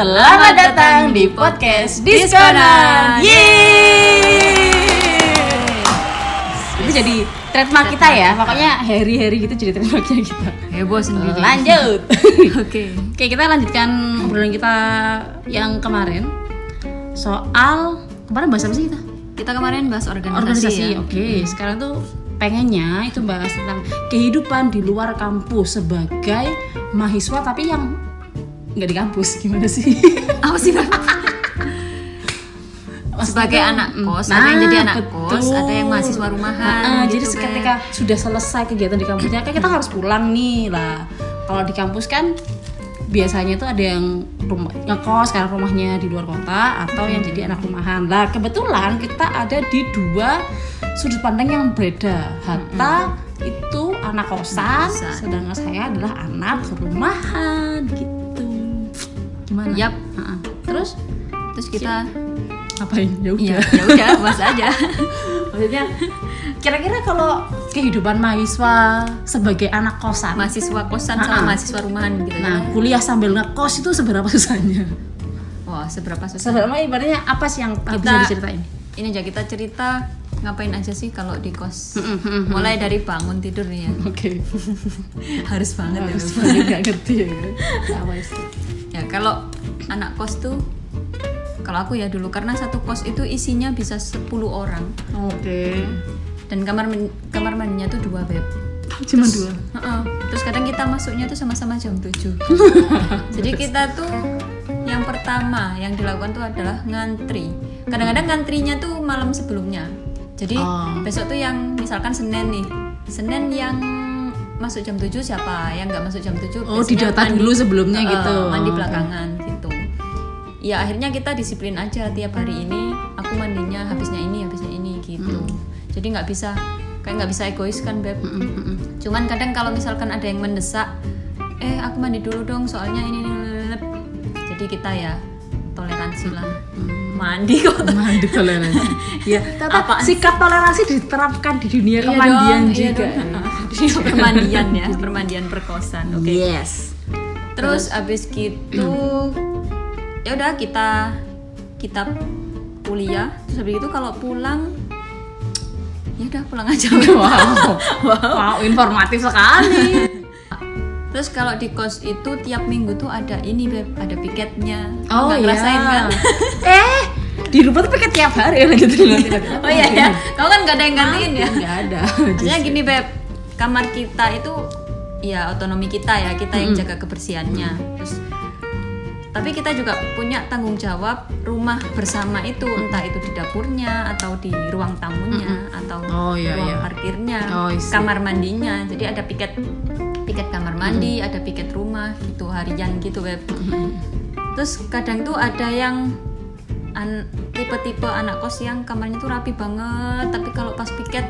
Selamat datang di podcast Diskonan. Yeay! Itu jadi trademark kita ya. Pokoknya Harry-Harry gitu jadi trademarknya kita. Heboh sendiri. Lanjut. Oke. Oke, kita lanjutkan obrolan kita yang kemarin soal kemarin bahas apa sih kita? Kita kemarin bahas organisasi, Organisasi. ya. Oke, sekarang tuh pengennya itu bahas tentang kehidupan di luar kampus sebagai mahasiswa tapi yang nggak di kampus gimana sih? Apa sih? Sebagai anak kos, ada yang jadi anak betul. kos, ada yang mahasiswa rumahan. Nah, gitu, jadi Beb. ketika sudah selesai kegiatan di kampusnya, kan kita harus pulang nih lah. Kalau di kampus kan biasanya tuh ada yang rumah ngekos karena rumahnya di luar kota atau yang jadi anak rumahan. Lah kebetulan kita ada di dua sudut pandang yang berbeda. Hatta itu anak kosan, kosan. sedangkan saya adalah anak rumahan gitu. Gimana? Yap. Ha-ha. Terus Terus kita ngapain? Ya ya udah. ya udah bahas aja. Maksudnya kira-kira kalau kehidupan mahasiswa sebagai anak kosan, mahasiswa kosan Ah, ah. sama mahasiswa rumahan gitu nah ya. kuliah sambil ngekos itu seberapa susahnya? Wah, seberapa susah. Seberapa ibaratnya apa sih yang bisa Kita- diceritain? Ini aja kita cerita ngapain aja sih kalau di kos. Mulai dari bangun tidur nih ya. Oke, Harus banget ya. harus Beb. banget nggak ngerti ya. Apa sih? Ya kalau anak kos tuh kalau aku ya dulu karena satu kos itu isinya bisa 10 orang Oke, dan kamar men- kamar mandinya tuh dua beb. cuma dua. Heeh. Terus kadang kita masuknya tuh sama-sama jam 7 Jadi kita tuh yang pertama yang dilakukan tuh adalah ngantri. Kadang-kadang ngantrinya tuh malam sebelumnya. Jadi Oh. besok tuh yang misalkan Senin nih. Senin yang masuk jam 7 siapa? Yang nggak masuk jam 7 Oh, didata dulu sebelumnya Heeh, gitu. Mandi belakangan gitu. Ya akhirnya kita disiplin aja tiap hari ini aku mandinya habisnya ini habisnya ini gitu. Hmm. Jadi nggak bisa kayak nggak bisa egois kan beb. Mm-mm, mm-mm. Cuman kadang kalau misalkan ada yang mendesak, eh aku mandi dulu dong soalnya ini, ini, ini, ini." Jadi kita ya toleransi lah. Mandi kok. Mandi toleransi. Ya, Apaan sikap toleransi diterapkan di dunia Iya kemandian dong, iya juga. dong. Di permandian ya, permandian perkosan. Oke. Yes. Terus abis gitu ya udah kita kita kuliah terus habis itu kalau pulang ya udah pulang aja Wow. wow, informatif sekali. terus kalau di kos itu tiap minggu tuh ada ini beb ada piketnya Oh Nggak iya. ngerasain kan eh, di rumah tuh pakai tiap hari gitu oh iya ya kamu kan gak ada yang gantiin ya Enggak ada. maksudnya gini beb kamar kita itu ya otonomi kita ya kita yang jaga kebersihannya. Terus tapi kita juga punya tanggung jawab rumah bersama itu entah itu di dapurnya atau di ruang tamunya atau Oh, iya, ruang iya. parkirnya Oh, kamar mandinya. Jadi ada piket piket kamar mandi ada piket rumah gitu harian gitu beb. Terus kadang tuh ada yang an- tipe-tipe anak kos yang kamarnya tuh rapi banget tapi kalau pas piket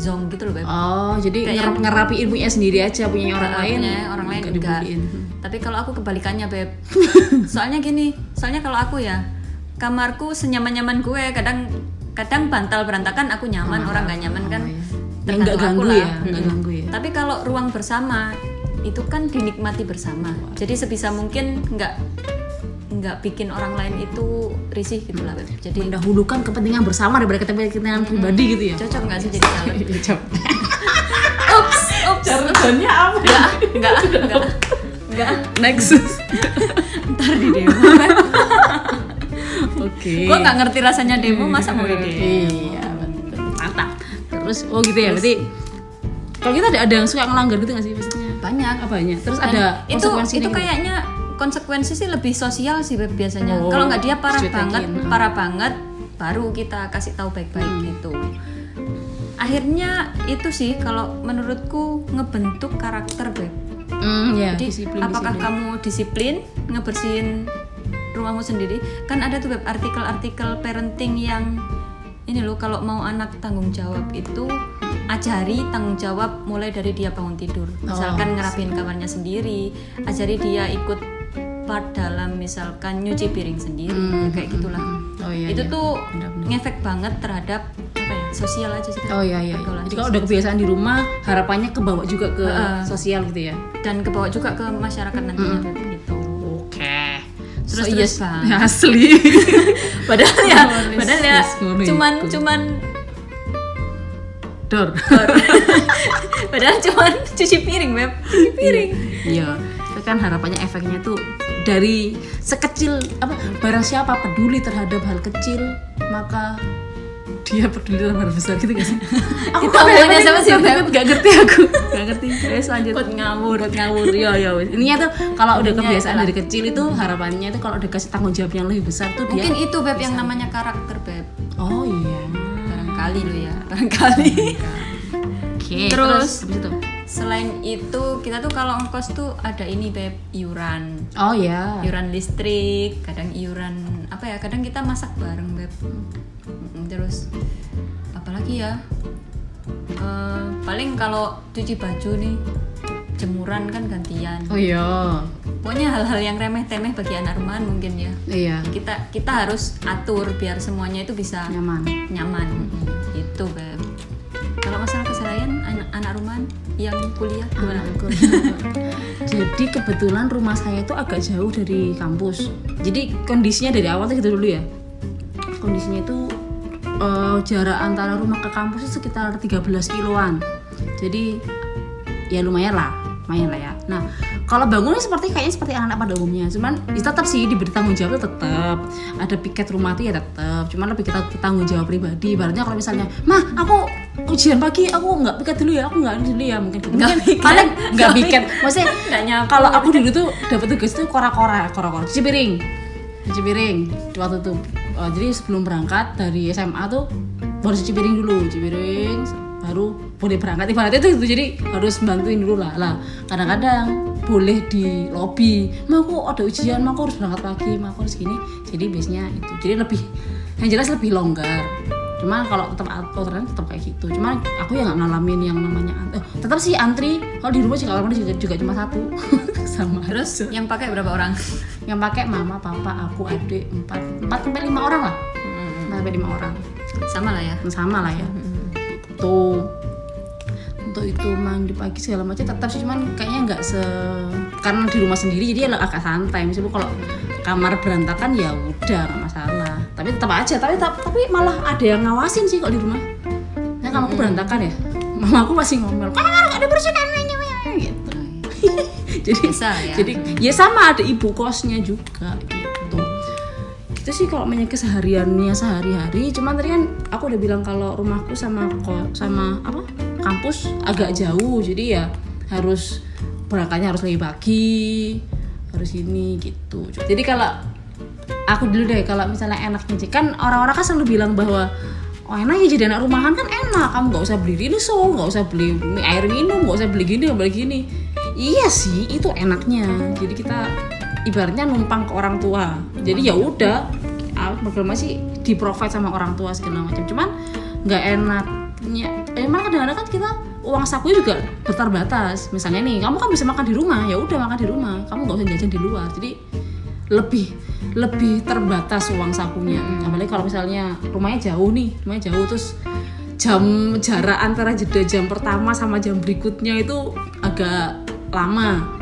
zong gitu loh beb Oh, jadi Kayak ngerap, ngerapiin punya sendiri aja, punya orang Punya lain. orang lain nggak enggak. dibuliin. Tapi kalau aku kebalikannya beb. soalnya gini, soalnya kalau aku ya kamarku senyaman-nyaman gue kadang kadang bantal berantakan aku nyaman orang nggak nyaman kan. iya. tergantung Nggak ganggu aku lah. ya, ganggu ya. Tapi kalau ruang bersama itu kan dinikmati bersama. Jadi sebisa mungkin nggak nggak bikin orang lain itu risih gitu lah beb. Jadi Mendahulukan kepentingan bersama daripada kepentingan pribadi gitu ya. cocok nggak sih jadi calon? Cocok. Ups, ups. Jargonnya apa? Enggak, enggak, enggak. Enggak. Next. Ntar di demo. Oke. gue nggak ngerti rasanya demo masa mau di demo Iya, betul. Mantap. Terus oh gitu ya, berarti kalau kita ada, ada yang suka ngelanggar gitu nggak sih maksudnya? banyak Apa banyak? Terus ada itu itu gitu? kayaknya konsekuensi sih lebih sosial sih Beb, biasanya. Oh, kalau nggak dia parah banget Hmm. parah banget baru kita kasih tahu baik-baik gitu. Akhirnya itu sih kalau menurutku ngebentuk karakter Beb. Hmm, ya, jadi disiplin, apakah disiplin. kamu disiplin ngebersihin rumahmu sendiri? Kan ada tuh Beb artikel-artikel parenting yang ini loh kalau mau anak tanggung jawab itu ajari tanggung jawab mulai dari dia bangun tidur. Misalkan ngerapiin kamarnya sendiri ajari dia ikut part dalam misalkan nyuci piring sendiri ya kayak gitulah. Oh iya. itu iya. tuh Benar-benar. ngefek banget terhadap apa ya sosial aja sih Oh iya iya. pergaulan Jadi kalau udah kebiasaan di rumah, harapannya kebawa juga ke Heeh. sosial gitu ya. dan kebawa juga ke masyarakat nantinya. Beb, gitu. Oke. terus So, terus yes, bang asli. Padahal ya Nulis, padahal ya cuman cuman dor. Padahal cuman cuci piring beb. Cuci piring. Iya. Itu kan harapannya efeknya tuh dari sekecil apa barang siapa peduli terhadap hal kecil maka dia peduli terhadap hal besar gitu gak sih? aku Itu omongannya siapa sih, Beb? Gak ngerti aku Gak ngerti Terus lanjut Buat ngawur. Buat ngawur iya wes. Ininya tuh kalau udah kebiasaan dari kecil itu harapannya itu kalau udah kasih tanggung jawab yang lebih besar tuh dia mungkin itu beb yang namanya karakter beb Oh iya barangkali lo ya barangkali Oke Terus? habis itu selain itu kita tuh kalau ngekos tuh ada ini beb iuran. Oh iya. Iuran listrik kadang iuran apa ya kadang kita masak bareng beb. Terus apalagi ya Eh, paling kalau cuci baju nih jemuran kan gantian. Oh iya. Pokoknya hal-hal yang remeh temeh bagi anak rumahan mungkin ya. Iya. Kita kita harus atur biar semuanya itu bisa Nyaman. nyaman. Itu beb yang kuliah gimana Betul. Jadi kebetulan rumah saya itu agak jauh dari kampus. Jadi kondisinya dari awal gitu dulu ya. Kondisinya itu eh, jarak antara rumah ke kampus itu sekitar 13 kiloan. Jadi ya lumayan lah, lumayan lah ya. Nah kalau bangunnya seperti kayaknya seperti anak-anak pada umumnya, cuman ya tetap sih diberi tanggung jawab tetap. Ada piket rumah tuh ya tetap, cuman lebih kita tanggung jawab pribadi. Ibaratnya kalau misalnya, mah aku ujian pagi aku nggak piket dulu ya, aku nggak dulu ya mungkin gitu. Nggak paling nggak piket, maksudnya Nggak kalau aku dulu tuh dapat tugas tuh kora-kora, kora-kora, cuci piring, cuci piring. Waktu itu. Oh, jadi sebelum berangkat dari SMA tuh baru cuci piring dulu, cuci piring, baru boleh berangkat. Ibaratnya itu, itu jadi harus bantuin dulu lah. Lah kadang-kadang boleh di lobby, mah aku ada ujian, mah aku harus berangkat pagi, mah aku harus gini. Jadi biasanya itu, jadi lebih yang jelas lebih longgar cuman kalau tetap aturan tetap kayak gitu. Cuman aku ya nggak ngalamin yang namanya ant- eh, tetap sih antri. Kalau di rumah juga kamar juga, juga cuma satu. Sama terus yang pakai berapa orang? Yang pakai mama papa aku adik empat. Empat sampai lima orang lah. Empat sampai lima orang. Sama lah ya? Sama lah ya. Itu untuk itu mandi pagi segala macam tetap sih. Cuman kayaknya nggak se karena di rumah sendiri jadi agak santai. Meskipun kalau kamar berantakan ya udah nggak masalah tapi tetap aja tapi tapi malah ada yang ngawasin sih kalau di rumah. Nah kamarku berantakan ya. Mama aku masih ngomel kamu nggak ada bersihkan gitu. Jadi Bisa ya. jadi ya sama ada ibu kosnya juga gitu. Itu sih kalau punya kesehariannya sehari-hari. Cuman tadi kan aku udah bilang kalau rumahku sama sama apa kampus agak jauh. Jadi ya harus berangkatnya harus lebih pagi harus ini gitu. Jadi kalau aku dulu deh kalau misalnya enaknya sih kan orang-orang kan selalu bilang bahwa oh enak ya jadi anak rumahan kan enak. Kamu nggak usah beli rinso nggak usah beli air minum nggak usah beli gini nggak beli gini. Iya sih itu enaknya. Jadi kita ibaratnya numpang ke orang tua. Jadi ya udah ah, bagaimana sih di provide sama orang tua segala macam. Cuman nggak enaknya emang kadang-kadang kan kita uang saku juga terbatas misalnya nih kamu kan bisa makan di rumah ya udah makan di rumah. Kamu nggak usah jajan di luar. Jadi lebih lebih terbatas uang sakunya. Apalagi kalau misalnya rumahnya jauh nih rumahnya jauh terus jam jarak antara jeda jam pertama sama jam berikutnya itu agak lama.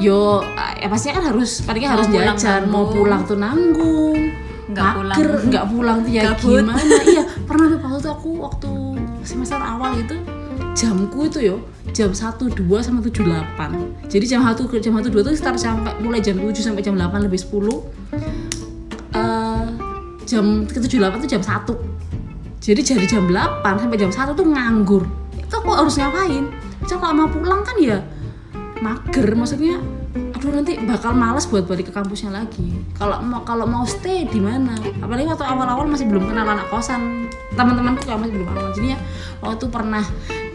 Yo ya pastinya kan harus palingnya harus pulang jajan mau pulang tuh nanggung. Nggak pulang. nggak pulang tuh ya Gabut. gimana? Iya pernah tuh waktu aku waktu semester awal itu jamku itu yo jam 1 2 sama 7 8 jadi jam 1 ke jam 1 2 tuh start sampai mulai jam 7 sampai jam 8 lebih 10 eh jam ke 7 8 tuh jam 1 jadi dari jam 8 sampai jam 1 tuh nganggur. Itu aku harus ngapain? Misal kalau mau pulang kan ya mager maksudnya aduh nanti bakal males buat balik ke kampusnya lagi. Kalau mau kalau mau stay di mana? Apalagi waktu awal-awal masih belum kenal anak kosan. Teman-temanku masih belum awal jadinya waktu pernah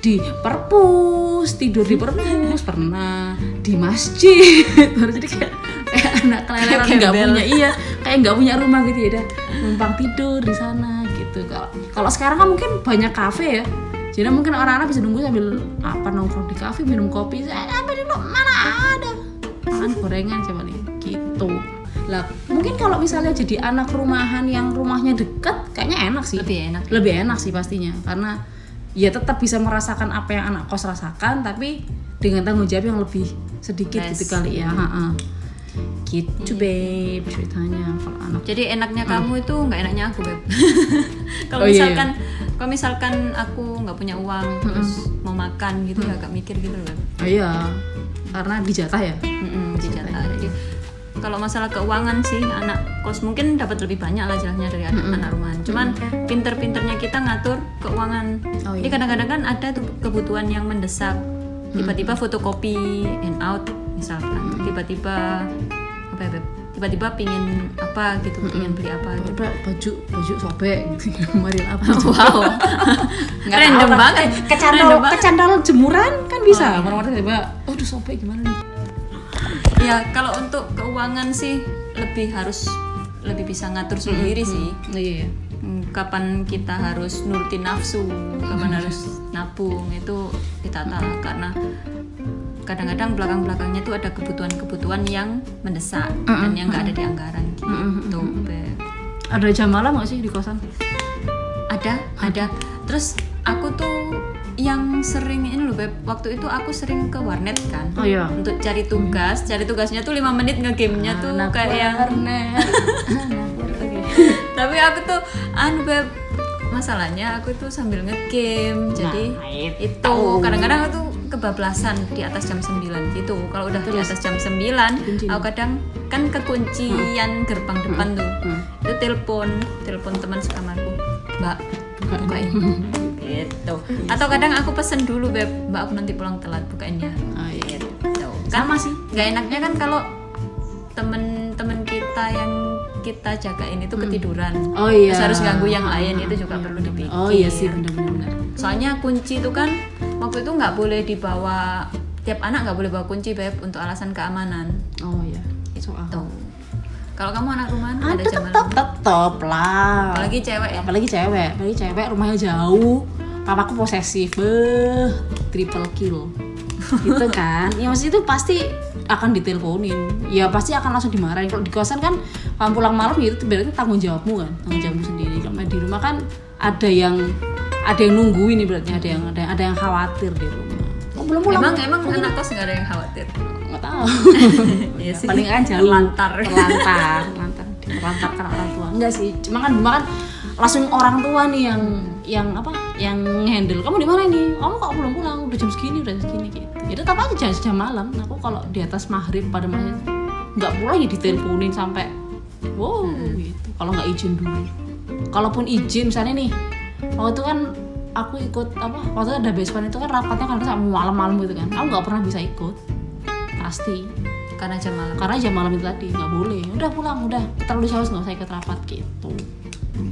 di perpus tidur di perpus pernah di masjid. Baru jadi kayak kayak anak keleleran Kayak nggak punya. Iya kayak nggak punya rumah gitu ya udah numpang tidur di sana gitu. Kalau kalau sekarang kan mungkin banyak kafe ya. Jadi mungkin orang-orang bisa nunggu sambil apa nongkrong di kafe minum kopi? Eh, apa dulu? Mana ada? Makan gorengan coba nih gitu. Lah mungkin kalau misalnya jadi anak rumahan yang rumahnya deket kayaknya enak sih. Lebih enak lebih enak sih pastinya. Karena ya tetap bisa merasakan apa yang anak kos rasakan tapi dengan tanggung jawab yang lebih sedikit Less. gitu kali ya. Ha-ha. gitu babe ceritanya kalau anak. Jadi enaknya kamu itu nggak enaknya aku beb. kalau Oh, iya, misalkan kalau misalkan aku nggak punya uang terus mau makan gitu ya agak mikir gitu loh beb. oh, iya. Karena dijatah ya? Mm-mm, dijatah. Jadi kalau masalah keuangan sih anak kos mungkin dapat lebih banyak lah jelasnya dari anak, anak rumahan. Cuman pinter-pinternya kita ngatur keuangan. Oh, Jadi kadang-kadang kan ada tuh kebutuhan yang mendesak. Tiba-tiba fotokopi and out misalkan. Tiba-tiba apa ya? Tiba-tiba pingin apa gitu, pingin beli apa gitu. Baju baju sobek gitu mari apa Wow. Nggak Random banget. kecantol banget. kecantol jemuran kan bisa Oh, iya. tiba aduh sobek gimana nih Ya kalau untuk keuangan sih lebih harus lebih bisa ngatur sendiri sih. iya Hmm, kapan kita harus nurutin nafsu, kapan harus nabung itu ditata lah. karena kadang-kadang belakang-belakangnya itu ada kebutuhan-kebutuhan yang mendesak dan yang nggak ada di anggaran gitu. Beb. ada jam malam nggak sih di kosan Ada, ada. Terus aku tuh yang sering ini loh beb, waktu itu aku sering ke warnet kan. oh iya. Untuk cari tugas, cari tugasnya tuh lima menit ngegamenya tuh kayak yang tapi aku tuh anu beb. Masalahnya aku tuh sambil ngegame. Jadi itu kadang-kadang aku tuh kebablasan di atas jam 9 gitu. Kalau udah di atas jam 9 aku kadang kan kekuncian gerbang depan tuh. Itu telepon telepon teman sekamarku mbak bukain gitu. Atau kadang aku pesen dulu beb. Mbak aku nanti pulang telat bukainnya oh, iya. gitu. Kan sama sih. Nggak enaknya kan kalau temen-temen kita yang kita jagain itu ketiduran. Oh iya. Terus harus ganggu yang lain itu juga perlu dipikir. Oh iya sih benar-benar. Soalnya kunci itu kan waktu itu nggak boleh dibawa tiap anak nggak boleh bawa kunci beb untuk alasan keamanan. Oh iya. Soal. Tuh kalau kamu anak rumahan ada ada jam tetap tetap lah. Apalagi cewek. Ya apalagi cewek apalagi cewek rumahnya jauh papaku posesif. Beh triple kill. Gitu kan? Ya maksudnya itu pasti akan diteleponin. Ya pasti akan langsung dimarahin. Kalau di kosan kan kamu pulang malam ya itu berarti tanggung jawabmu kan? Tanggung jawabmu sendiri. Kalau di rumah kan ada yang ada yang nungguin nih berarti. Ada yang ada, ada yang khawatir di rumah. Kok belum pulang? Emang emang anak kos nggak ada yang khawatir? Nggak tahu. Iya sih. paling kan jauh. Terlantar. terlantar terlantar. Terlantar karena orang tua. Enggak sih. Cuma kan rumah kan langsung orang tua nih yang yang apa yang handle kamu di mana ini? Kamu kok belum pulang udah jam segini udah jam segini gitu. Ya tetap aja jam jam malam. Aku kalau di atas maghrib pada masa nggak pulang ya diteleponin sampai wow gitu. Kalau nggak izin dulu. Kalaupun izin misalnya nih waktu itu kan aku ikut apa waktu itu ada basement itu kan rapatnya kan sampai malam-malam gitu kan. Aku nggak pernah bisa ikut. Pasti. Karena jam malam. Karena jam malam itu tadi nggak boleh. Udah pulang udah. Terlalu jauh nggak usah ikut rapat gitu.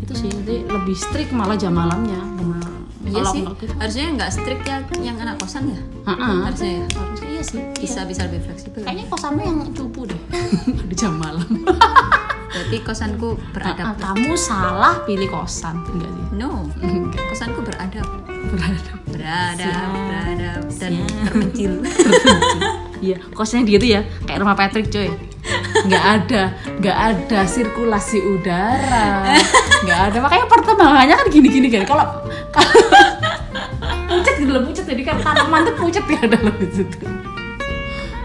Itu sih jadi lebih strict malah jam malamnya. Benar iya Kalau sih. gitu harusnya nggak strict ya yang anak kosan ya? Ha-ha. harusnya ya? Harusnya iya sih. Bisa bisa lebih fleksibel. Kayaknya kosanmu yang cupu deh. Di jam malam. Berarti kosanku beradab. Ah, kamu salah pilih kosan. Enggak sih? No. Enggak. kosanku beradab. Beradab. Beradab beradab. Dan Siap. terpencil. Iya kosnya gitu ya kayak rumah Patrick coy nggak ada nggak ada sirkulasi udara. Nggak ada. Makanya pertambangannya kan gini-gini kan kalau pucet gitu loh pucet jadi kan tanaman tuh pucet ya dalam situ.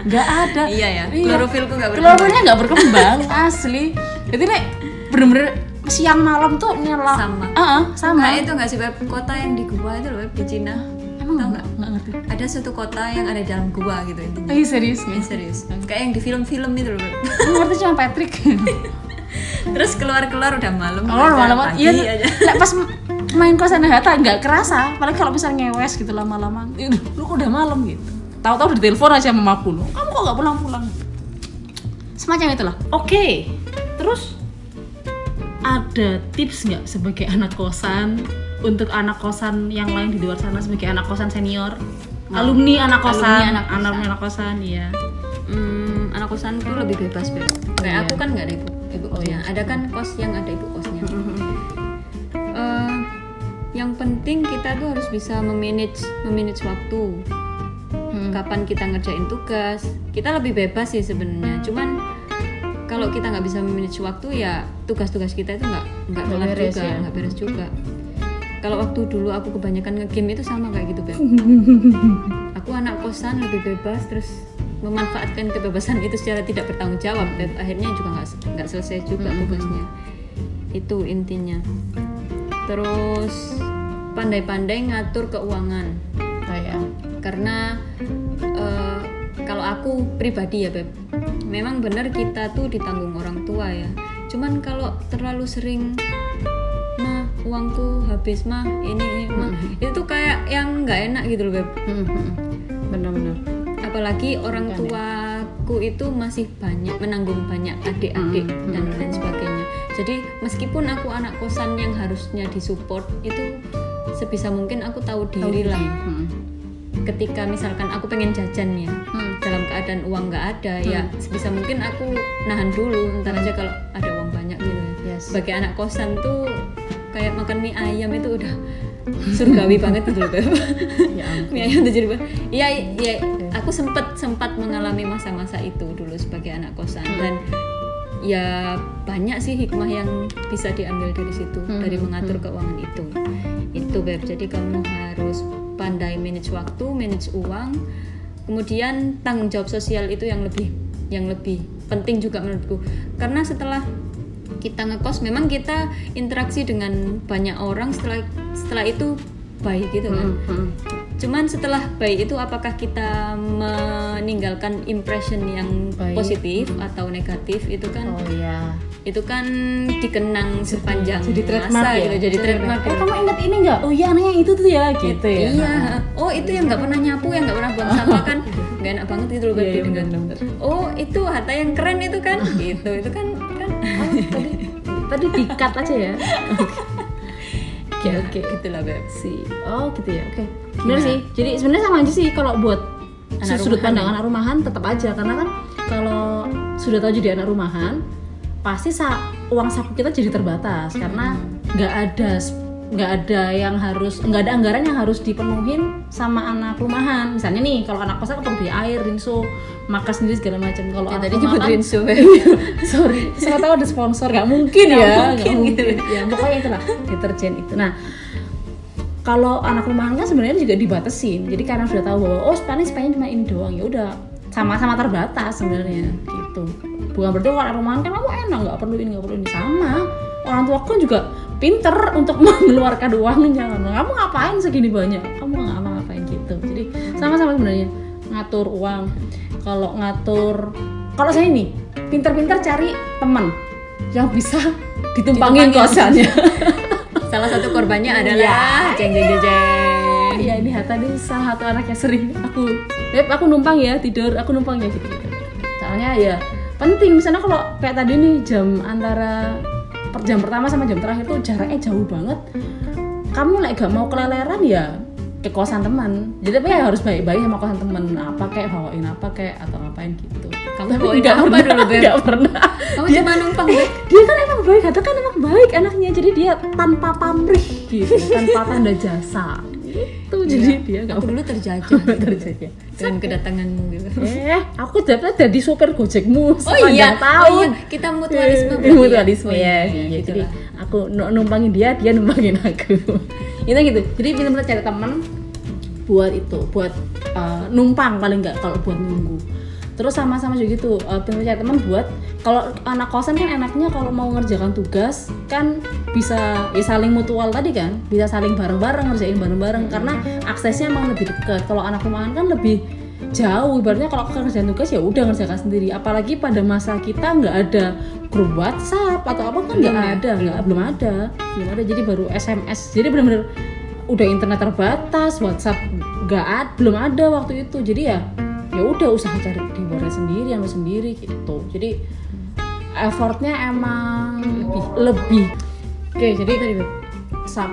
Nggak ada. Iya ya klorofilku nggak berkembang. Klorofilnya nggak berkembang asli. Jadi nek bener-bener siang malam tuh nyala Sama. Ah, ah, sama. Nah itu nggak sih web kota yang di gua itu loh di Cina emang Tahu nggak nggak ngerti ada satu kota yang ada dalam gua gitu intinya Ih, serius nggak serius kayak yang di film-film itu loh. Aku ngerti cuma Patrick terus keluar-keluar udah malam Oh, malam iya. aja Lah, pas main kosan Hatta nggak kerasa. Paling kalau misalnya ngewes gitu lama-lama, "Ih, lu kok udah malam gitu. Tahu-tahu udah telepon aja sama mamaku lu. Kamu kok nggak pulang-pulang? Semacam itulah. Oke. Terus ada tips nggak sebagai anak kosan untuk anak kosan yang lain di luar sana sebagai anak kosan senior? Alumni anak kosan, Alumni anak kosan. alumni anak kosan, iya. Hmm, anak kosan tuh lebih bebas Beb. kayak Iya. aku kan nggak ada ibu ibu kosnya ada kan kos yang ada ibu kosnya Eh, yang penting kita tuh harus bisa memanage memanage waktu Hmm. kapan kita ngerjain tugas kita lebih bebas sih sebenarnya cuman kalau kita nggak bisa memanage waktu ya tugas-tugas kita itu nggak nggak kelar beres juga ya. nggak beres juga kalau waktu dulu aku kebanyakan ngegame itu sama kayak gitu Beb. Aku anak kosan lebih bebas terus memanfaatkan kebebasan itu secara tidak bertanggung jawab dan akhirnya juga nggak nggak selesai juga tugasnya. Itu intinya. Terus pandai-pandai ngatur keuangan. Oh, ya. karena eh, kalau aku pribadi ya beb memang benar kita tuh ditanggung orang tua ya. Cuman kalau terlalu sering uangku habis mah ini, ini mah. Itu tuh kayak yang nggak enak gitu loh beb. Hmm, hmm. benar-benar. Apalagi orang tuaku itu masih banyak menanggung banyak adik-adik Hmm, dan lain sebagainya. Jadi meskipun aku anak kosan yang harusnya disupport itu sebisa mungkin aku tahu diri lah. Hmm. ketika misalkan aku pengen jajan ya Hmm. dalam keadaan uang nggak ada ya sebisa mungkin aku nahan dulu. Ntar aja kalau ada uang banyak gitu ya. Yes. sebagai anak kosan tuh kayak makan mie ayam itu udah surgawi banget gitu loh. Beb. ya mie ayam tuh jadi iya iya. Aku sempat sempat mengalami masa-masa itu dulu sebagai anak kosan. Dan ya banyak sih hikmah yang bisa diambil dari situ dari mengatur keuangan itu. Itu beb. Jadi kamu harus pandai manage waktu manage uang. Kemudian tanggung jawab sosial itu yang lebih yang lebih penting juga menurutku. Karena setelah kita ngekos memang kita interaksi dengan banyak orang setelah setelah itu baik gitu kan Hmm. Cuman setelah baik itu apakah kita meninggalkan impression yang Baik. positif atau negatif itu kan oh ya itu kan dikenang sepanjang jadi trademark masa ya gitu jadi trademark oh gitu. kamu ingat ini nggak oh iya anaknya itu tuh ya gitu ya Iya, oh itu yang nggak pernah nyapu, yang nggak pernah buang sampah kan, nggak enak banget gitu loh Iya, iya, didengar. benar-benar. Oh itu harta yang keren itu kan, gitu, itu kan kan. Oh, tadi. Tadi dikat aja ya? Oke oke. Itulah beb. sih oh gitu ya. Oke. Benar sih. Jadi sebenarnya sama aja sih kalau buat Anak sudut rumahan pandang ya? anak rumahan tetap aja. Karena kan kalau sudah tahu jadi anak rumahan pasti sa uang saku kita jadi terbatas. Karena nggak ada nggak ada yang harus nggak ada anggaran yang harus dipenuhin sama anak rumahan. Misalnya nih kalau anak kosan kan perlu beli air rinso makan sendiri segala macam. Kalau Ya, tadi nyebut kan- Rinso, Beb. sorry. Saya tahu ada sponsor nggak mungkin ya mungkin nggak gitu. ya pokoknya itulah deterjen itu. Nah kalau anak rumahan kan sebenarnya juga dibatasin. Jadi karena sudah tahu bahwa oh paling spendnya cuma ini doang ya udah sama-sama terbatas sebenarnya gitu. Bukan berarti kalau anak rumahan kan kamu enak nggak perlu ini nggak perlu ini sama. Orang tua kan juga pinter untuk mengeluarkan uang jangan. Kamu ngapain segini banyak? Kamu nggak ngapa-ngapain gitu. Jadi sama-sama sebenarnya ngatur uang. Kalau ngatur kalau saya ini pinter-pinter cari teman yang bisa ditumpangin Ditumpangin. kosannya. Salah satu korbannya adalah jeng jeng jeng. Jeng. Iya ini Hatta ini salah satu anak yang sering aku Beb aku numpang ya tidur aku numpang ya gitu, gitu. Soalnya ya penting. Misalnya kalau kayak tadi nih jam antara jam pertama sama jam terakhir tuh jaraknya jauh banget. Kamu like gak mau keleleran ya ke kosan teman. Jadi apa ya harus baik-baik sama kosan teman. Apa kayak bawain apa kayak atau ngapain gitu. Kamu Tapi bawain nggak apa pernah- dulu, Beb? pernah. Kamu cuma numpang Beb. dia kan emang baik Hatta kan emang baik anaknya. Jadi dia tanpa pamrih gitu tanpa tanda jasa itu jadi dia nggak Aku dulu terjajah terjadi dengan kedatanganmu gitu. eh aku dapat jadi supir gojekmu Oh iya, tahun oh iya, kita mutualisme berarti ya? mutualisme ya, iya, iya. gitu jadi aku nu- numpangin dia dia numpangin aku. Itu gitu. Jadi benar-benar cari teman buat itu buat uh, numpang paling nggak kalau buat nunggu terus sama-sama juga gitu uh, benar-benar cari teman buat kalau anak kosan kan enaknya kalau mau ngerjakan tugas kan bisa ya saling mutual tadi kan bisa saling bareng-bareng ngerjain bareng-bareng karena aksesnya emang lebih dekat. Kalau anak rumahan kan lebih jauh ibaratnya kalau kerjaan tugas ya udah ngerjakan sendiri. Apalagi pada masa kita nggak ada grup WhatsApp atau apa kan nggak Belum ya? ada nggak belum ada belum ada. Jadi baru SMS jadi benar-benar udah internet terbatas WhatsApp nggak ada belum ada waktu itu. Jadi ya ya udah usaha cari di sendiri yang sendiri gitu jadi effortnya emang lebih lebih oke jadi tadi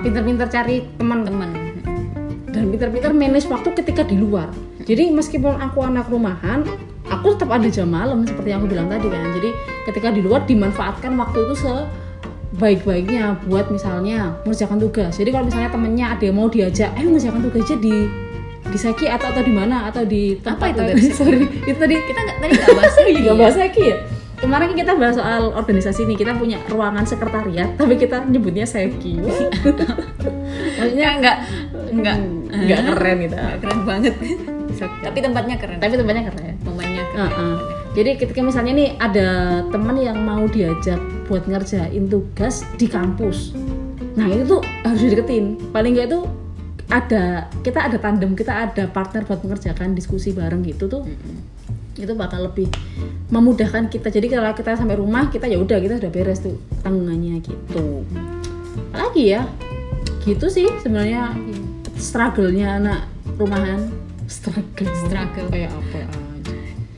pinter-pinter cari teman Teman. dan pinter-pinter manage waktu ketika di luar. Jadi meskipun aku anak rumahan, aku tetap ada jam malam seperti yang aku bilang tadi kan. Jadi ketika di luar dimanfaatkan waktu itu sebaik-baiknya buat misalnya mengerjakan tugas. Jadi kalau misalnya temennya ada yang mau diajak, eh mengerjakan tugasnya di di Seki atau atau di mana atau di tempat itu, lain. Beb? Sorry, itu tadi Kita nggak tadi nggak bahas Iya, nggak bahas Seki ya. Kemarin kita bahas soal organisasi nih, kita punya ruangan sekretariat, tapi kita nyebutnya Seki. Maksudnya nggak nggak nggak keren gitu. keren banget. Tapi tempatnya keren. Tapi tempatnya keren. Momennya Heeh. Jadi ketika misalnya nih ada teman yang mau diajak buat ngerjain tugas di kampus, nah itu tuh harus dideketin. Paling nggak itu ada kita ada tandem, kita ada partner buat mengerjakan diskusi bareng gitu tuh. Itu bakal lebih memudahkan kita. Jadi kalau kita sampai rumah kita ya udah kita udah beres tuh tanggungannya gitu. Apalagi ya, gitu sih sebenarnya struggle-nya anak rumahan. Struggle, Struggle. kayak apa aja.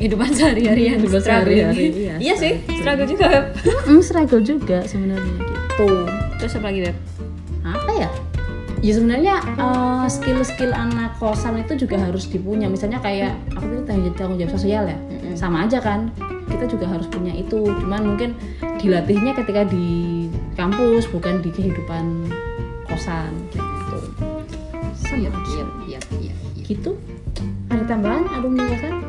Kehidupan sehari-hari yang Kehidupan struggling. sehari-hari, iya, Iya sih, struggle juga. Mm, struggle juga sebenarnya gitu. Terus apa lagi, Beb? Apa ya? Ya sebenarnya eh, skill-skill anak kosan itu juga harus dipunya. Misalnya kayak aku tadi tanggung tanggung jawab sosial ya, sama aja kan. Kita juga harus punya itu. Cuman mungkin dilatihnya ketika di kampus bukan di kehidupan kosan gitu. Sama Iya, iya, iya, iya. gitu. Ada tambahan alumni kosan?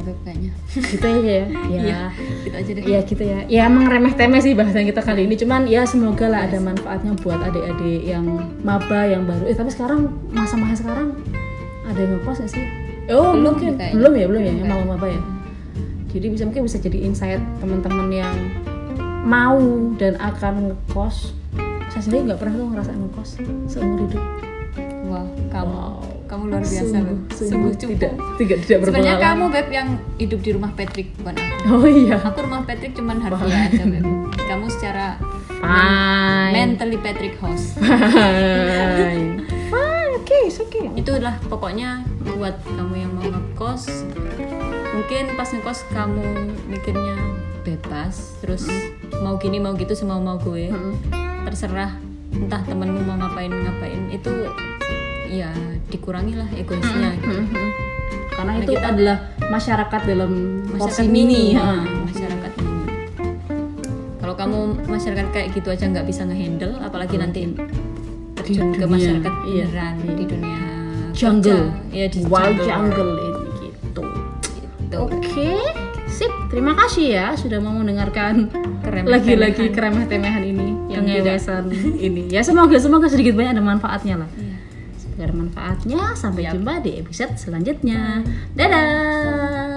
Beb kayaknya. Gitu aja ya. Ya. Iya, gitu aja deh. Ya gitu ya. Ya emang remeh temeh sih bahasan kita kali ini. Cuman ya semoga lah ada manfaatnya buat adik-adik yang maba yang baru. Eh tapi sekarang masa-masa sekarang ada yang ngekos nggak sih? Oh Belum mungkin kayaknya. belum ya belum ya yang mau maba ya. Jadi bisa mungkin bisa jadi insight teman-teman yang mau dan akan ngekos. Saya sendiri nggak pernah tuh ngerasain ngekos seumur hidup. Wah, kamu Wow. Kamu luar biasa, Sungguh, Beb. sungguh Sungguh cukup. tidak tidak tidak Sebenarnya kamu Beb yang hidup di rumah Patrick bukan aku. Oh iya. Aku rumah Patrick cuman harfiah aja Beb. Kamu secara Fine. mentally Patrick host. Fine. Fine. Oke, it's okay. Itulah pokoknya buat kamu yang mau ngekos. Mungkin pas ngekos kamu mikirnya bebas, terus mau gini mau gitu semau mau gue. Mm-mm. Terserah entah temenmu mau ngapain ngapain itu ya dikurangi lah egoisnya gitu. Karena Karena itu kita- adalah masyarakat dalam porsi masyarakat mini, mini. ha, masyarakat mini. Kalau kamu masyarakat kayak gitu aja nggak bisa ngehandle, apalagi nanti terjun ke masyarakat iya, beneran di dunia Jungle. kerja. ya di Wild jungle, jungle ini gitu. Gitu. Oke, sip. Terima kasih ya sudah mau mendengarkan lagi-lagi keremeh-temehan ini, Yang kengewesan ini. Ya semoga semoga sedikit banyak ada manfaatnya lah. Ada manfaatnya. Sampai jumpa di episode selanjutnya. Dadah.